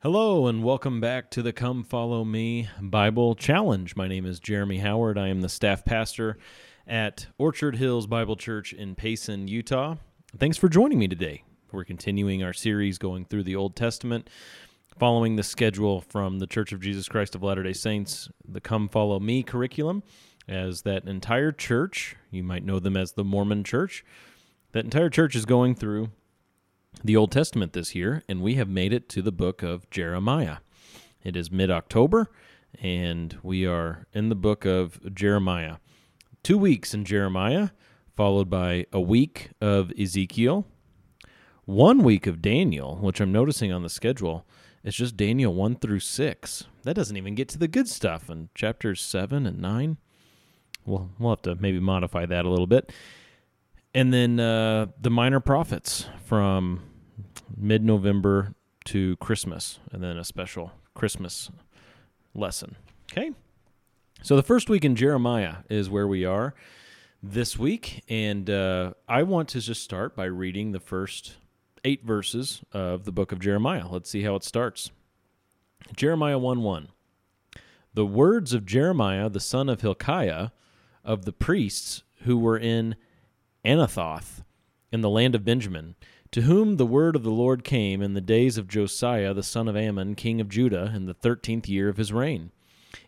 Hello, and welcome back to the Come Follow Me Bible Challenge. My name is Jeremy Howard. I am the staff pastor at Orchard Hills Bible Church in Payson, Utah. Thanks for joining me today. We're continuing our series going through the Old Testament, following the schedule from the Church of Jesus Christ of Latter day Saints, the Come Follow Me curriculum, as that entire church, you might know them as the Mormon Church, that entire church is going through the Old Testament this year, and we have made it to the book of Jeremiah. It is mid October, and we are in the book of Jeremiah. Two weeks in Jeremiah, followed by a week of Ezekiel, one week of Daniel, which I'm noticing on the schedule. It's just Daniel 1 through 6. That doesn't even get to the good stuff in chapters 7 and 9. We'll, we'll have to maybe modify that a little bit and then uh, the minor prophets from mid-November to Christmas, and then a special Christmas lesson. Okay, so the first week in Jeremiah is where we are this week, and uh, I want to just start by reading the first eight verses of the book of Jeremiah. Let's see how it starts. Jeremiah one one. The words of Jeremiah the son of Hilkiah of the priests who were in Anathoth in the land of Benjamin, to whom the word of the Lord came in the days of Josiah the son of Amon, king of Judah, in the thirteenth year of his reign.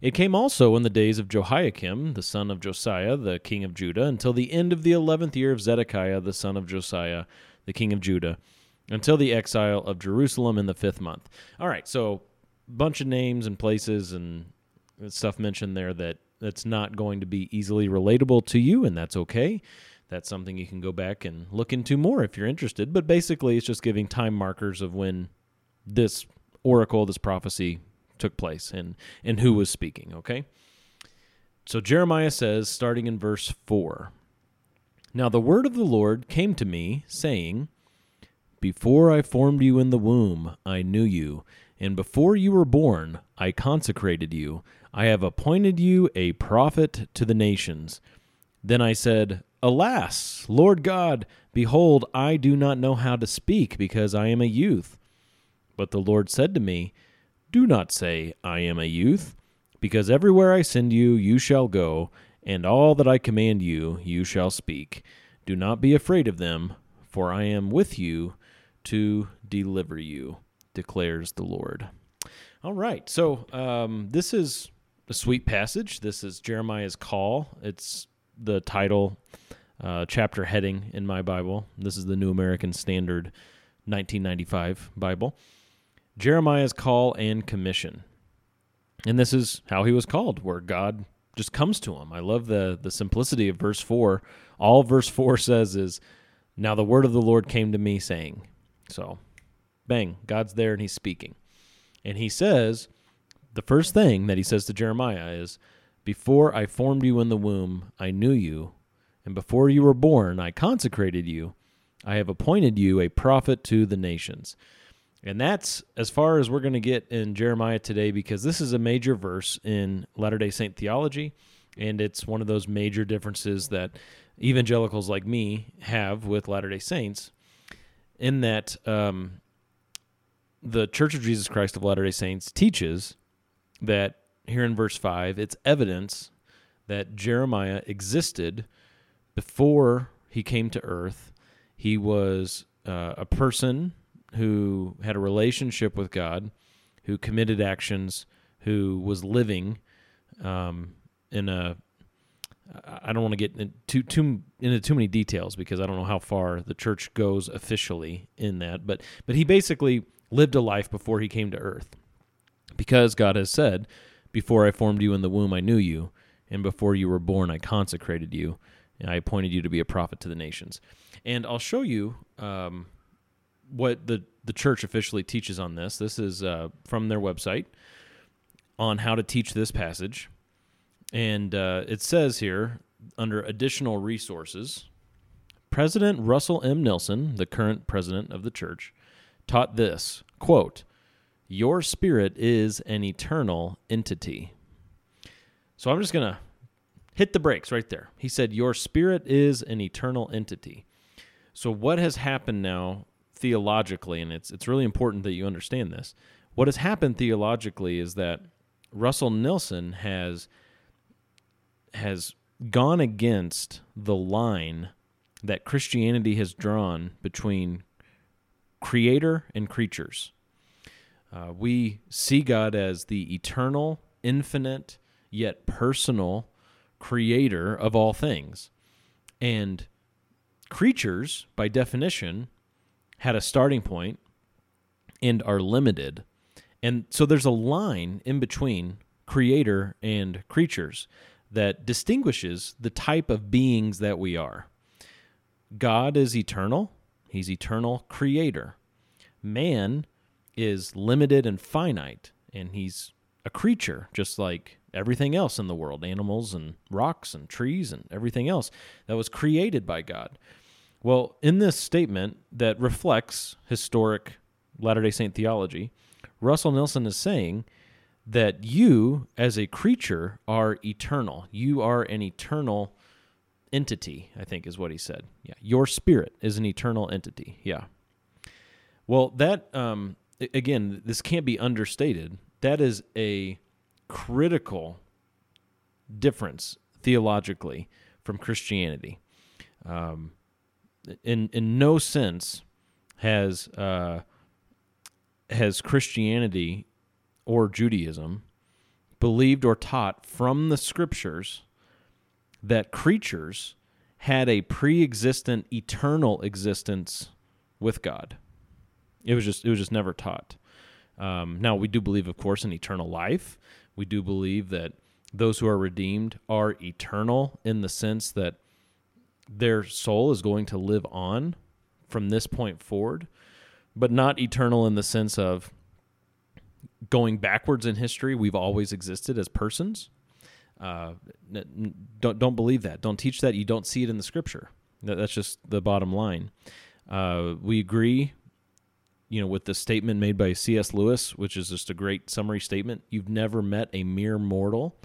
It came also in the days of Jehoiakim, the son of Josiah, the king of Judah, until the end of the eleventh year of Zedekiah, the son of Josiah, the king of Judah, until the exile of Jerusalem in the fifth month. All right, so bunch of names and places and stuff mentioned there that that's not going to be easily relatable to you, and that's okay that's something you can go back and look into more if you're interested. But basically, it's just giving time markers of when this oracle, this prophecy took place and, and who was speaking, okay? So Jeremiah says, starting in verse 4 Now the word of the Lord came to me, saying, Before I formed you in the womb, I knew you, and before you were born, I consecrated you. I have appointed you a prophet to the nations. Then I said, Alas, Lord God, behold, I do not know how to speak, because I am a youth. But the Lord said to me, Do not say, I am a youth, because everywhere I send you, you shall go, and all that I command you, you shall speak. Do not be afraid of them, for I am with you to deliver you, declares the Lord. All right, so um, this is a sweet passage. This is Jeremiah's call. It's the title uh, chapter heading in my Bible. This is the New American Standard 1995 Bible. Jeremiah's call and commission. And this is how he was called, where God just comes to him. I love the the simplicity of verse 4. All verse 4 says is now the word of the Lord came to me saying. So, bang, God's there and he's speaking. And he says the first thing that he says to Jeremiah is before I formed you in the womb, I knew you, and before you were born, I consecrated you. I have appointed you a prophet to the nations. And that's as far as we're going to get in Jeremiah today because this is a major verse in Latter day Saint theology. And it's one of those major differences that evangelicals like me have with Latter day Saints, in that um, the Church of Jesus Christ of Latter day Saints teaches that here in verse 5, it's evidence that Jeremiah existed before he came to earth. He was uh, a person who had a relationship with God, who committed actions, who was living um, in a I don't want to get into too into too many details because I don't know how far the church goes officially in that, but but he basically lived a life before he came to earth. Because God has said, before I formed you in the womb, I knew you, and before you were born, I consecrated you. And I appointed you to be a prophet to the nations. And I'll show you um, what the, the church officially teaches on this. This is uh, from their website on how to teach this passage. And uh, it says here, under additional resources, President Russell M. Nelson, the current president of the church, taught this quote, your spirit is an eternal entity. So I'm just going to hit the brakes right there. He said, Your spirit is an eternal entity. So, what has happened now theologically, and it's, it's really important that you understand this, what has happened theologically is that Russell Nelson has has gone against the line that Christianity has drawn between creator and creatures. Uh, we see God as the eternal, infinite, yet personal creator of all things. And creatures, by definition, had a starting point and are limited. And so there's a line in between creator and creatures that distinguishes the type of beings that we are. God is eternal, He's eternal creator. Man is limited and finite, and He's a creature, just like everything else in the world animals and rocks and trees and everything else that was created by God. Well, in this statement that reflects historic Latter day Saint theology, Russell Nelson is saying that you, as a creature, are eternal. You are an eternal entity, I think is what he said. Yeah. Your spirit is an eternal entity. Yeah. Well, that, um, again, this can't be understated. That is a critical difference theologically from Christianity. Um, in in no sense has uh, has Christianity or Judaism believed or taught from the scriptures that creatures had a pre-existent eternal existence with God. It was just it was just never taught. Um, now we do believe, of course, in eternal life. We do believe that those who are redeemed are eternal in the sense that their soul is going to live on from this point forward, but not eternal in the sense of going backwards in history. We've always existed as persons. Uh, don't don't believe that. Don't teach that. You don't see it in the scripture. that's just the bottom line. Uh, we agree, you know, with the statement made by C.S. Lewis, which is just a great summary statement. You've never met a mere mortal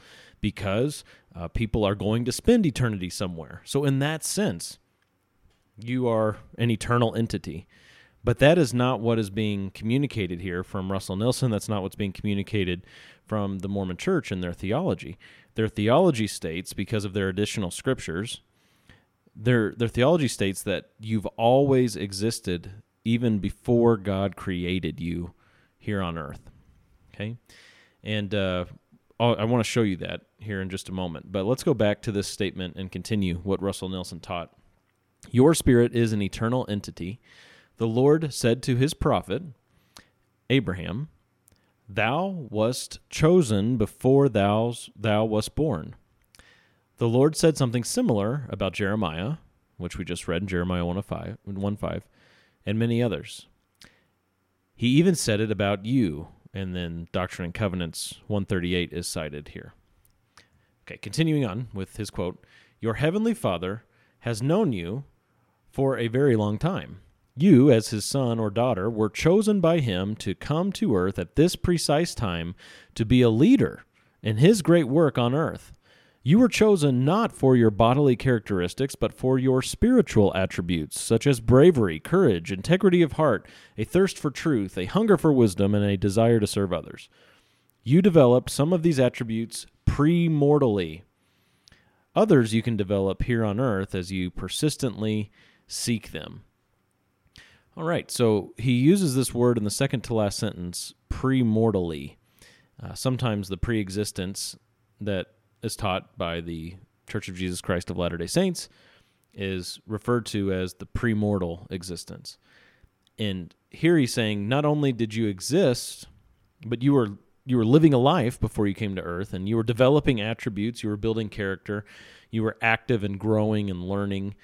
because uh, people are going to spend eternity somewhere. So, in that sense, you are an eternal entity. But that is not what is being communicated here from Russell Nelson. That's not what's being communicated from the Mormon Church and their theology. Their theology states, because of their additional scriptures, their their theology states that you've always existed even before God created you here on earth. Okay, and uh, I want to show you that here in just a moment. But let's go back to this statement and continue what Russell Nelson taught. Your spirit is an eternal entity. The Lord said to his prophet, Abraham, Thou wast chosen before thou, thou wast born. The Lord said something similar about Jeremiah, which we just read in Jeremiah 1 5, 1 5 and many others. He even said it about you, and then Doctrine and Covenants 138 is cited here. Okay, continuing on with his quote Your heavenly Father has known you for a very long time. You, as his son or daughter, were chosen by him to come to earth at this precise time to be a leader in his great work on earth. You were chosen not for your bodily characteristics, but for your spiritual attributes, such as bravery, courage, integrity of heart, a thirst for truth, a hunger for wisdom, and a desire to serve others. You developed some of these attributes premortally. Others you can develop here on earth as you persistently seek them. All right, so he uses this word in the second to last sentence, premortally. Uh, sometimes the pre-existence that is taught by the Church of Jesus Christ of Latter day Saints is referred to as the premortal existence. And here he's saying not only did you exist, but you were you were living a life before you came to earth and you were developing attributes, you were building character, you were active and growing and learning.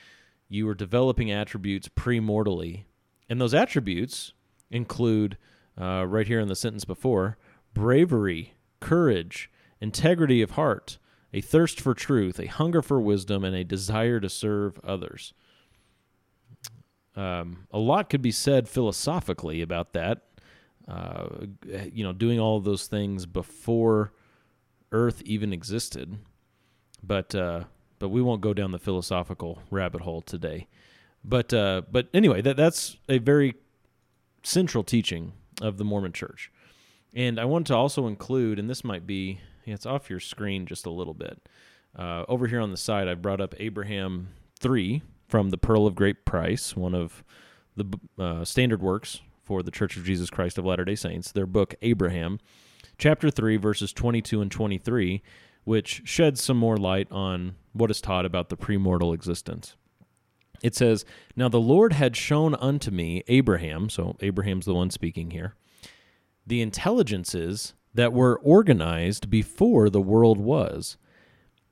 You were developing attributes premortally. And those attributes include uh, right here in the sentence before bravery, courage, integrity of heart, a thirst for truth, a hunger for wisdom, and a desire to serve others. Um, a lot could be said philosophically about that. Uh, you know, doing all of those things before Earth even existed, but uh, but we won't go down the philosophical rabbit hole today. But uh, but anyway, that that's a very central teaching of the Mormon Church And I want to also include, and this might be, yeah, it's off your screen just a little bit. Uh, over here on the side, I brought up Abraham 3 from the Pearl of Great Price, one of the uh, standard works for the Church of Jesus Christ of Latter day Saints, their book, Abraham, chapter 3, verses 22 and 23, which sheds some more light on what is taught about the premortal existence. It says, Now the Lord had shown unto me, Abraham, so Abraham's the one speaking here, the intelligences that were organized before the world was.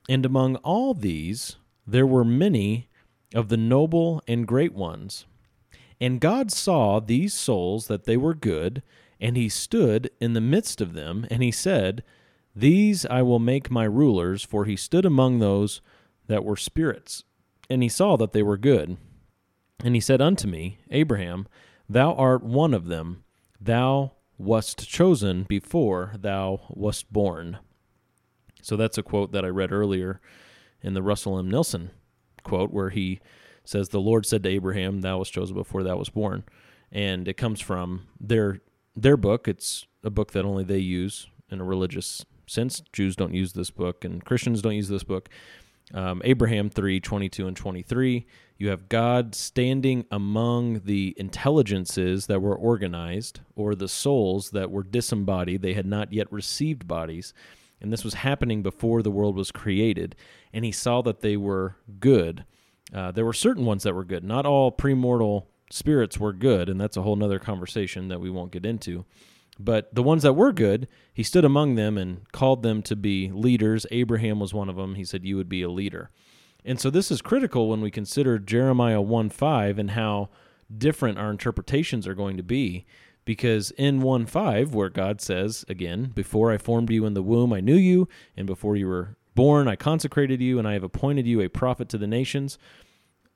And among all these, there were many of the noble and great ones. And God saw these souls that they were good, and he stood in the midst of them, and he said, These I will make my rulers, for he stood among those that were spirits. And he saw that they were good. And he said unto me, Abraham, Thou art one of them, thou wast chosen before thou wast born. So that's a quote that I read earlier in the Russell M. Nelson quote, where he says, The Lord said to Abraham, Thou wast chosen before thou wast born. And it comes from their their book. It's a book that only they use in a religious sense. Jews don't use this book, and Christians don't use this book. Um, Abraham 3 22 and 23. You have God standing among the intelligences that were organized, or the souls that were disembodied. They had not yet received bodies. And this was happening before the world was created. And he saw that they were good. Uh, there were certain ones that were good. Not all premortal spirits were good, and that's a whole other conversation that we won't get into. But the ones that were good, he stood among them and called them to be leaders. Abraham was one of them. He said, You would be a leader. And so this is critical when we consider Jeremiah 1 5 and how different our interpretations are going to be. Because in 1 5, where God says, again, before I formed you in the womb, I knew you, and before you were born, I consecrated you, and I have appointed you a prophet to the nations.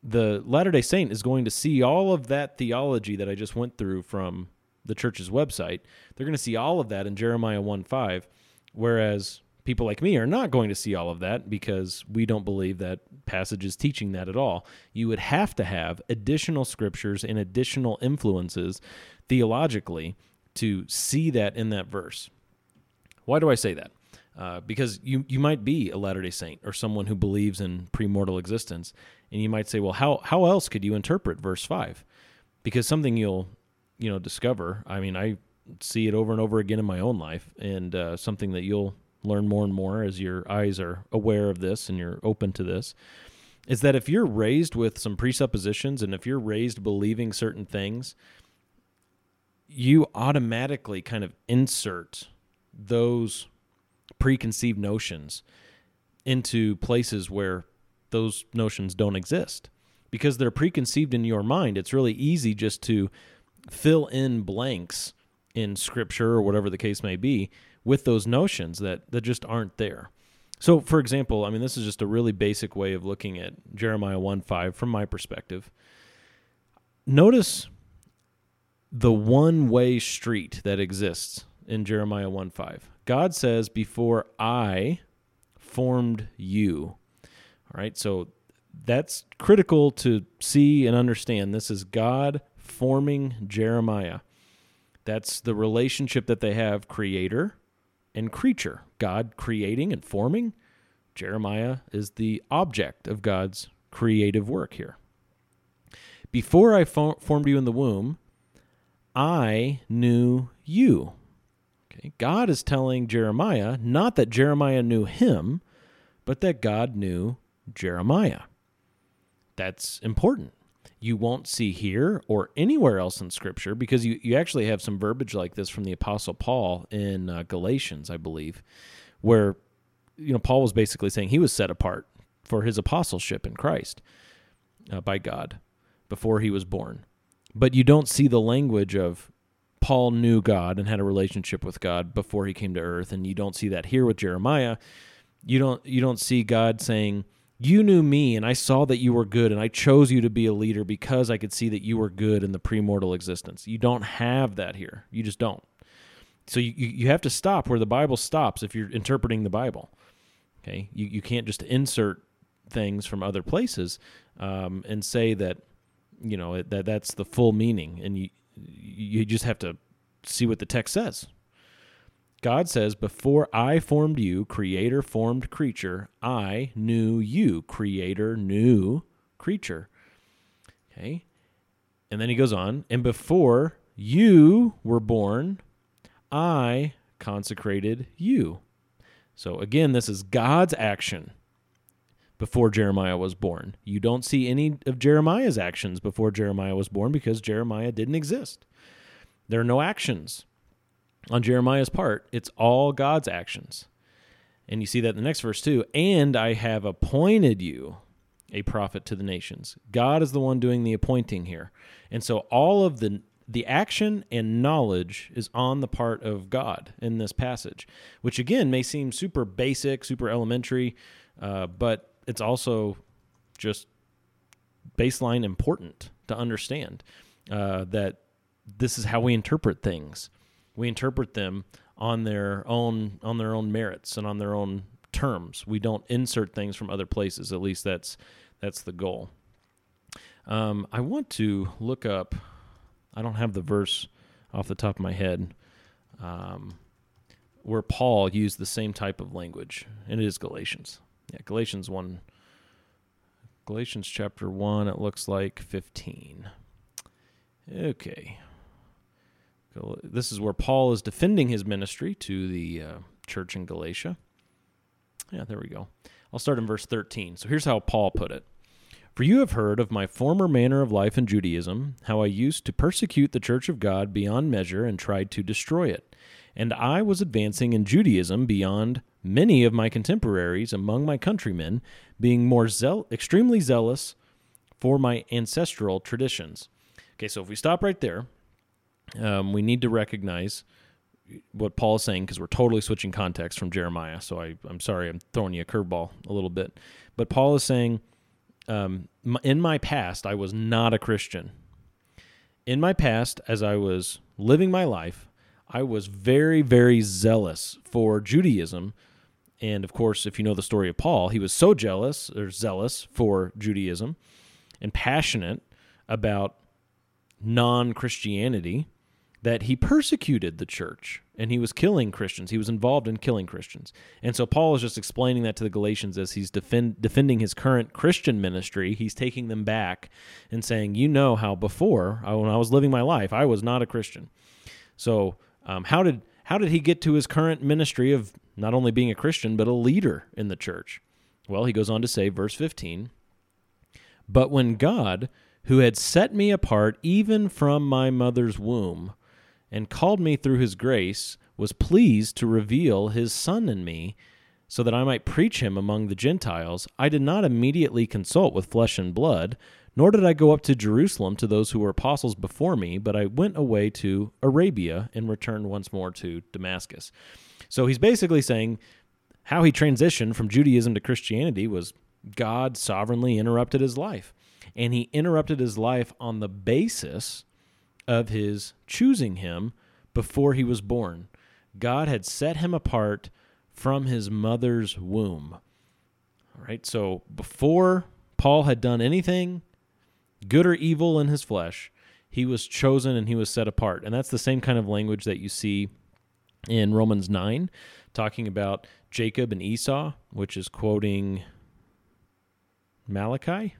The Latter day Saint is going to see all of that theology that I just went through from the church's website, they're going to see all of that in Jeremiah 1 5, whereas people like me are not going to see all of that because we don't believe that passage is teaching that at all. You would have to have additional scriptures and additional influences theologically to see that in that verse. Why do I say that? Uh, because you you might be a Latter Day Saint or someone who believes in premortal existence, and you might say, well, how how else could you interpret verse five? Because something you'll you know discover. I mean, I see it over and over again in my own life, and uh, something that you'll learn more and more as your eyes are aware of this and you're open to this is that if you're raised with some presuppositions and if you're raised believing certain things, you automatically kind of insert those preconceived notions into places where those notions don't exist because they're preconceived in your mind. It's really easy just to fill in blanks in scripture or whatever the case may be with those notions that, that just aren't there. So, for example, I mean, this is just a really basic way of looking at Jeremiah 1 5 from my perspective. Notice the one way street that exists in Jeremiah 1 5. God says, Before I formed you. All right, so that's critical to see and understand. This is God forming Jeremiah. That's the relationship that they have creator and creature. God creating and forming. Jeremiah is the object of God's creative work here. Before I fo- formed you in the womb, I knew you. Okay, God is telling Jeremiah not that Jeremiah knew him, but that God knew Jeremiah. That's important you won't see here or anywhere else in Scripture because you, you actually have some verbiage like this from the Apostle Paul in uh, Galatians, I believe, where you know Paul was basically saying he was set apart for his apostleship in Christ uh, by God before he was born. But you don't see the language of Paul knew God and had a relationship with God before he came to earth, and you don't see that here with Jeremiah. You don't you don't see God saying you knew me and I saw that you were good and I chose you to be a leader because I could see that you were good in the premortal existence. You don't have that here. You just don't. So you, you have to stop where the Bible stops if you're interpreting the Bible. Okay, you, you can't just insert things from other places um, and say that you know that that's the full meaning, and you you just have to see what the text says. God says, Before I formed you, creator formed creature, I knew you, creator knew creature. Okay. And then he goes on, and before you were born, I consecrated you. So again, this is God's action before Jeremiah was born. You don't see any of Jeremiah's actions before Jeremiah was born because Jeremiah didn't exist. There are no actions on Jeremiah's part, it's all God's actions. And you see that in the next verse too. And I have appointed you a prophet to the nations. God is the one doing the appointing here. And so all of the the action and knowledge is on the part of God in this passage, which again may seem super basic, super elementary, uh, but it's also just baseline important to understand uh, that this is how we interpret things. We interpret them on their own on their own merits and on their own terms. We don't insert things from other places. At least that's that's the goal. Um, I want to look up. I don't have the verse off the top of my head. Um, where Paul used the same type of language, and it is Galatians. Yeah, Galatians one. Galatians chapter one. It looks like fifteen. Okay, this is where Paul is defending his ministry to the uh, church in Galatia. Yeah, there we go. I'll start in verse 13. So here's how Paul put it For you have heard of my former manner of life in Judaism, how I used to persecute the church of God beyond measure and tried to destroy it. And I was advancing in Judaism beyond many of my contemporaries among my countrymen, being more zeal- extremely zealous for my ancestral traditions. Okay, so if we stop right there, um, we need to recognize what Paul is saying because we're totally switching context from Jeremiah. So I, I'm sorry, I'm throwing you a curveball a little bit. But Paul is saying, um, in my past, I was not a Christian. In my past, as I was living my life, I was very, very zealous for Judaism. And of course, if you know the story of Paul, he was so jealous or zealous for Judaism and passionate about non Christianity that he persecuted the church and he was killing Christians. He was involved in killing Christians. And so Paul is just explaining that to the Galatians as he's defend, defending his current Christian ministry. He's taking them back and saying, You know how before, when I was living my life, I was not a Christian. So, um, how did how did he get to his current ministry of not only being a Christian, but a leader in the church? Well, he goes on to say, verse 15, But when God, who had set me apart even from my mother's womb, and called me through his grace, was pleased to reveal his Son in me, so that I might preach him among the Gentiles, I did not immediately consult with flesh and blood, nor did I go up to Jerusalem to those who were apostles before me, but I went away to Arabia and returned once more to Damascus. So he's basically saying how he transitioned from Judaism to Christianity was God sovereignly interrupted his life. And he interrupted his life on the basis of his choosing him before he was born. God had set him apart from his mother's womb. All right, so before Paul had done anything good or evil in his flesh, he was chosen and he was set apart. And that's the same kind of language that you see in Romans 9, talking about Jacob and Esau, which is quoting Malachi.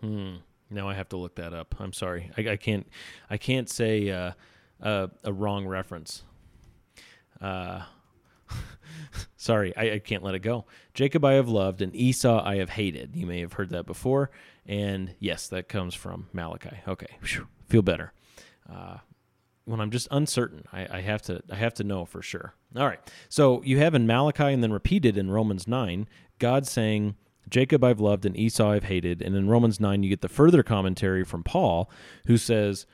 Hmm. Now I have to look that up. I'm sorry. I, I can't. I can't say uh, uh, a wrong reference. Uh, sorry, I, I, can't let it go. Jacob I have loved, and Esau I have hated. You may have heard that before. And yes, that comes from Malachi. Okay, Whew. feel better. Uh, when I'm just uncertain, I, I, have to I have to know for sure. All right. So you have in Malachi and then repeated in Romans nine, God saying Jacob I've loved and Esau I've hated. And in Romans 9, you get the further commentary from Paul, who says,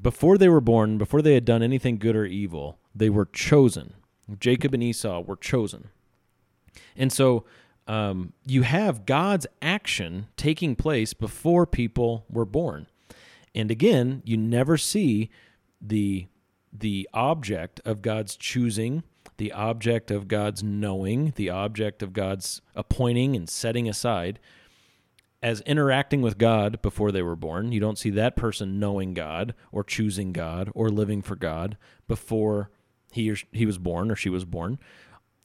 Before they were born, before they had done anything good or evil, they were chosen. Jacob and Esau were chosen. And so um, you have God's action taking place before people were born. And again, you never see the the object of God's choosing the object of God's knowing, the object of God's appointing and setting aside, as interacting with God before they were born. You don't see that person knowing God or choosing God or living for God before he or he was born or she was born.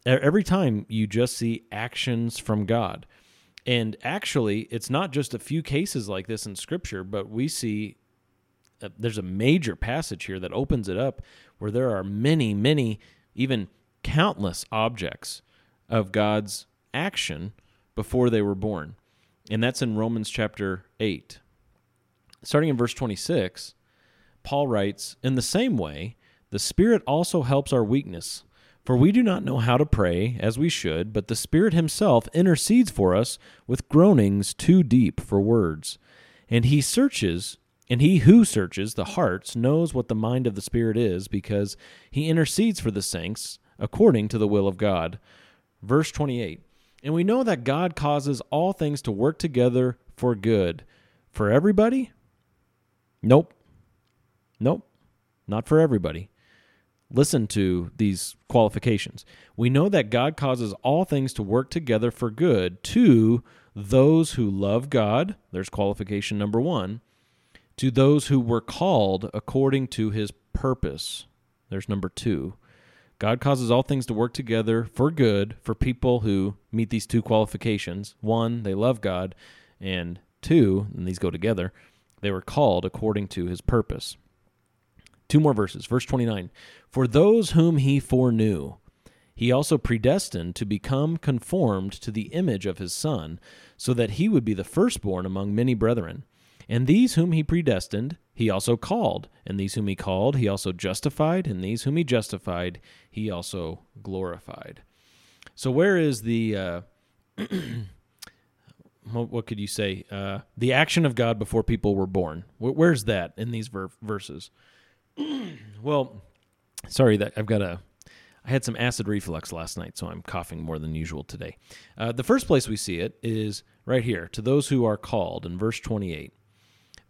Every time you just see actions from God. And actually, it's not just a few cases like this in Scripture, but we see uh, there's a major passage here that opens it up where there are many, many, even countless objects of God's action before they were born. And that's in Romans chapter 8. Starting in verse 26, Paul writes In the same way, the Spirit also helps our weakness. For we do not know how to pray as we should, but the Spirit Himself intercedes for us with groanings too deep for words. And He searches, and He who searches the hearts knows what the mind of the Spirit is, because He intercedes for the saints according to the will of God. Verse 28 And we know that God causes all things to work together for good. For everybody? Nope. Nope. Not for everybody listen to these qualifications. We know that God causes all things to work together for good to those who love God. There's qualification number one. To those who were called according to his purpose. There's number two. God causes all things to work together for good for people who meet these two qualifications. One, they love God, and two, and these go together, they were called according to his purpose. Two more verses. Verse 29 For those whom he foreknew, he also predestined to become conformed to the image of his Son, so that he would be the firstborn among many brethren. And these whom he predestined, he also called. And these whom he called, he also justified. And these whom he justified, he also glorified. So, where is the. Uh, what could you say? Uh, the action of God before people were born. Where's that in these ver- verses? well, sorry that I've got a. I had some acid reflux last night, so I'm coughing more than usual today. Uh, the first place we see it is right here to those who are called in verse 28.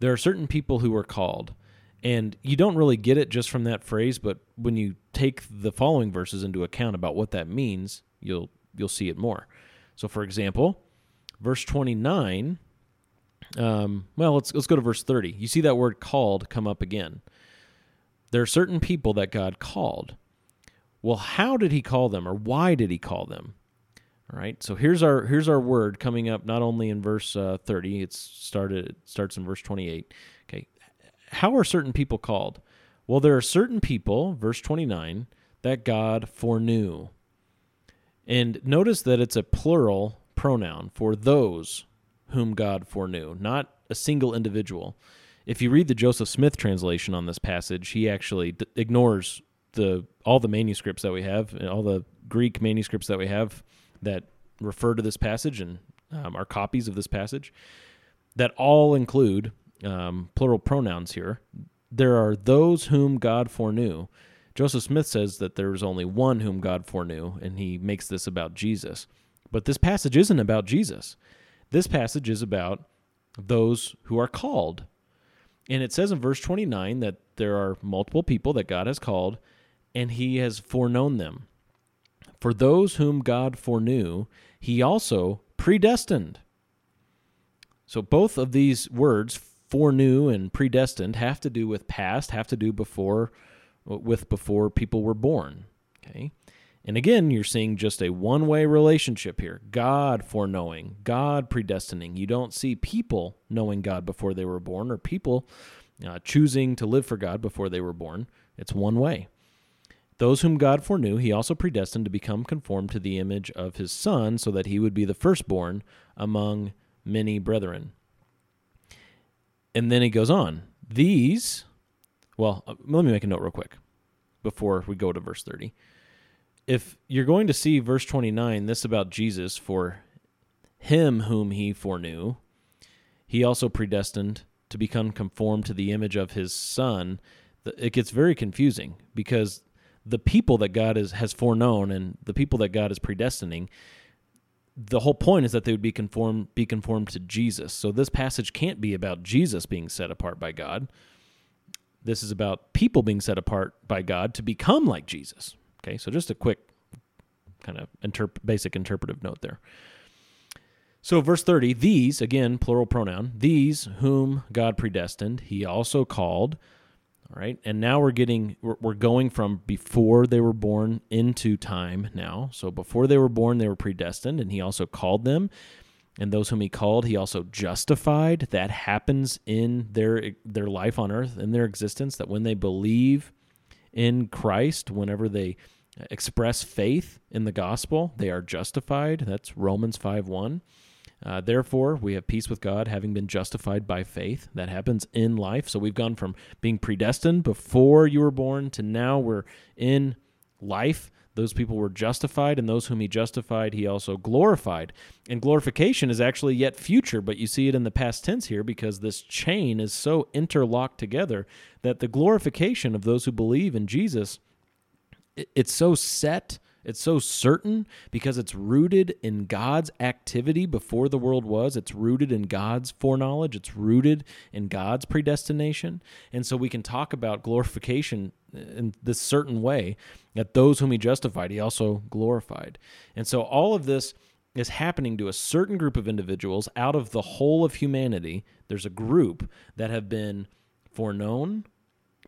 There are certain people who are called, and you don't really get it just from that phrase, but when you take the following verses into account about what that means, you'll you'll see it more. So, for example, verse 29. Um, well, let's let's go to verse 30. You see that word "called" come up again. There are certain people that God called. Well, how did he call them or why did he call them? All right. So here's our here's our word coming up not only in verse uh, 30, it's started it starts in verse 28. Okay. How are certain people called? Well, there are certain people, verse 29, that God foreknew. And notice that it's a plural pronoun for those whom God foreknew, not a single individual if you read the Joseph Smith translation on this passage, he actually d- ignores the all the manuscripts that we have, all the Greek manuscripts that we have that refer to this passage and um, are copies of this passage that all include um, plural pronouns here. There are those whom God foreknew. Joseph Smith says that there was only one whom God foreknew, and he makes this about Jesus. But this passage isn't about Jesus. This passage is about those who are called and it says in verse 29 that there are multiple people that God has called, and he has foreknown them. For those whom God foreknew, he also predestined. So both of these words, foreknew and predestined, have to do with past, have to do before with before people were born. Okay? And again, you're seeing just a one way relationship here God foreknowing, God predestining. You don't see people knowing God before they were born or people uh, choosing to live for God before they were born. It's one way. Those whom God foreknew, he also predestined to become conformed to the image of his Son, so that he would be the firstborn among many brethren. And then he goes on. These, well, uh, let me make a note real quick before we go to verse 30 if you're going to see verse 29, this about Jesus, for him whom he foreknew, he also predestined to become conformed to the image of his son. It gets very confusing because the people that God is, has foreknown and the people that God is predestining, the whole point is that they would be conformed be conformed to Jesus. So this passage can't be about Jesus being set apart by God. This is about people being set apart by God to become like Jesus. Okay, so just a quick kind of interp- basic interpretive note there. So, verse 30, these, again, plural pronoun, these whom God predestined, he also called. Right. And now we're getting, we're, we're going from before they were born into time now. So before they were born, they were predestined, and he also called them. And those whom he called, he also justified. That happens in their their life on earth, in their existence, that when they believe in Christ, whenever they express faith in the gospel, they are justified. That's Romans 5 1. Uh, therefore, we have peace with God, having been justified by faith. That happens in life. So we've gone from being predestined before you were born to now we're in life. Those people were justified, and those whom he justified, he also glorified. And glorification is actually yet future, but you see it in the past tense here because this chain is so interlocked together that the glorification of those who believe in Jesus, it's so set it's so certain because it's rooted in God's activity before the world was. It's rooted in God's foreknowledge. It's rooted in God's predestination. And so we can talk about glorification in this certain way that those whom he justified, he also glorified. And so all of this is happening to a certain group of individuals out of the whole of humanity. There's a group that have been foreknown,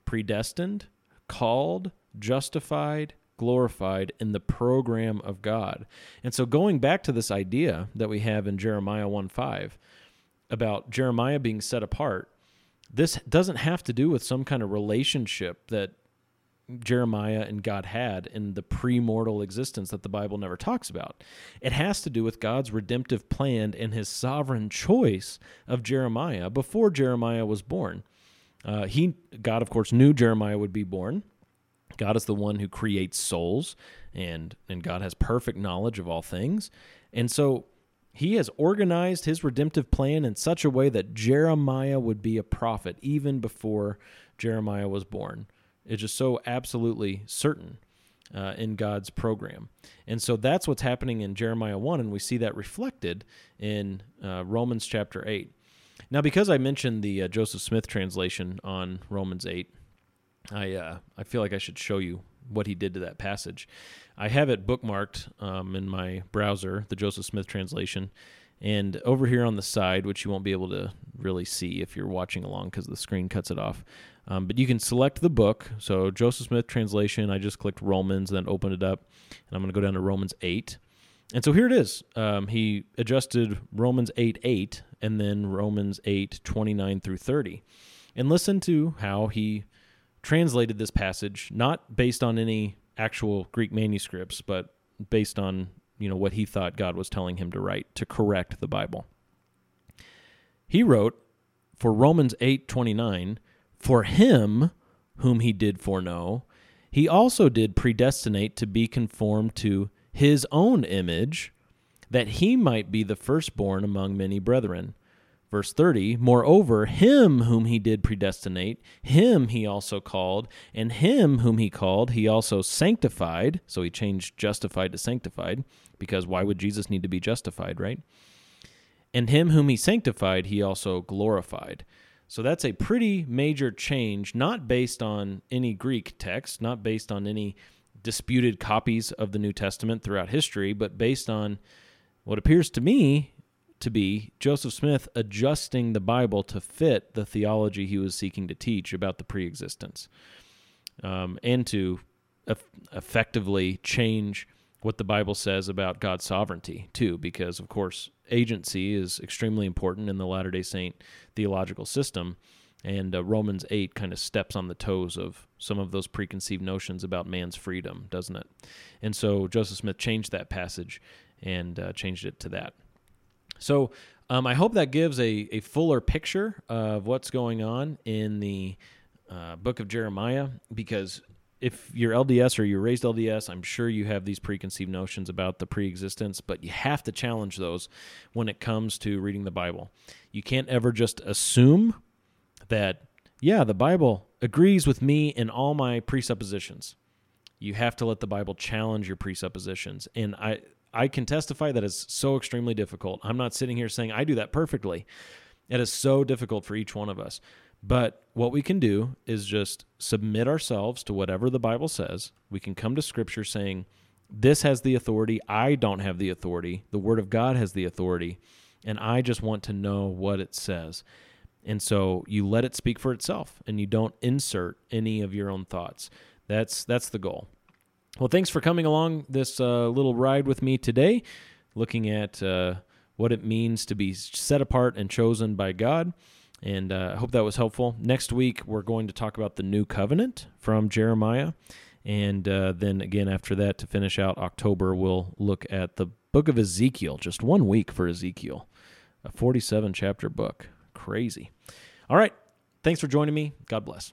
predestined, called, justified, glorified in the program of God. And so going back to this idea that we have in Jeremiah 1 5 about Jeremiah being set apart, this doesn't have to do with some kind of relationship that Jeremiah and God had in the premortal existence that the Bible never talks about. It has to do with God's redemptive plan and his sovereign choice of Jeremiah before Jeremiah was born. Uh, he, God, of course, knew Jeremiah would be born. God is the one who creates souls, and and God has perfect knowledge of all things, and so he has organized his redemptive plan in such a way that Jeremiah would be a prophet even before Jeremiah was born. It's just so absolutely certain uh, in God's program. And so that's what's happening in Jeremiah 1, and we see that reflected in uh, Romans chapter 8. Now, because I mentioned the uh, Joseph Smith translation on Romans 8, I uh, I feel like I should show you what he did to that passage. I have it bookmarked um, in my browser, the Joseph Smith translation, and over here on the side, which you won't be able to really see if you're watching along because the screen cuts it off. Um, but you can select the book. So Joseph Smith translation. I just clicked Romans, then opened it up, and I'm going to go down to Romans eight. And so here it is. Um, he adjusted Romans 8 8 and then Romans 8 29 through 30. And listen to how he translated this passage not based on any actual Greek manuscripts, but based on you know what he thought God was telling him to write to correct the Bible. He wrote for Romans 8:29, "For him whom he did foreknow, he also did predestinate to be conformed to his own image, that he might be the firstborn among many brethren." Verse 30 Moreover, him whom he did predestinate, him he also called, and him whom he called, he also sanctified. So he changed justified to sanctified, because why would Jesus need to be justified, right? And him whom he sanctified, he also glorified. So that's a pretty major change, not based on any Greek text, not based on any disputed copies of the New Testament throughout history, but based on what appears to me to be Joseph Smith adjusting the Bible to fit the theology he was seeking to teach about the preexistence, um, and to eff- effectively change what the Bible says about God's sovereignty too, because of course agency is extremely important in the Latter Day Saint theological system. And uh, Romans 8 kind of steps on the toes of some of those preconceived notions about man's freedom, doesn't it? And so Joseph Smith changed that passage and uh, changed it to that. So um, I hope that gives a, a fuller picture of what's going on in the uh, book of Jeremiah because if you're LDS or you're raised LDS, I'm sure you have these preconceived notions about the preexistence, but you have to challenge those when it comes to reading the Bible. You can't ever just assume that, yeah, the Bible agrees with me in all my presuppositions. You have to let the Bible challenge your presuppositions. And I I can testify that it's so extremely difficult. I'm not sitting here saying I do that perfectly. It is so difficult for each one of us. But what we can do is just submit ourselves to whatever the Bible says. We can come to Scripture saying, This has the authority. I don't have the authority. The Word of God has the authority. And I just want to know what it says. And so you let it speak for itself and you don't insert any of your own thoughts. That's that's the goal. Well, thanks for coming along this uh, little ride with me today, looking at uh, what it means to be set apart and chosen by God. And uh, I hope that was helpful. Next week, we're going to talk about the new covenant from Jeremiah. And uh, then again, after that, to finish out October, we'll look at the book of Ezekiel, just one week for Ezekiel, a 47 chapter book. Crazy. All right. Thanks for joining me. God bless.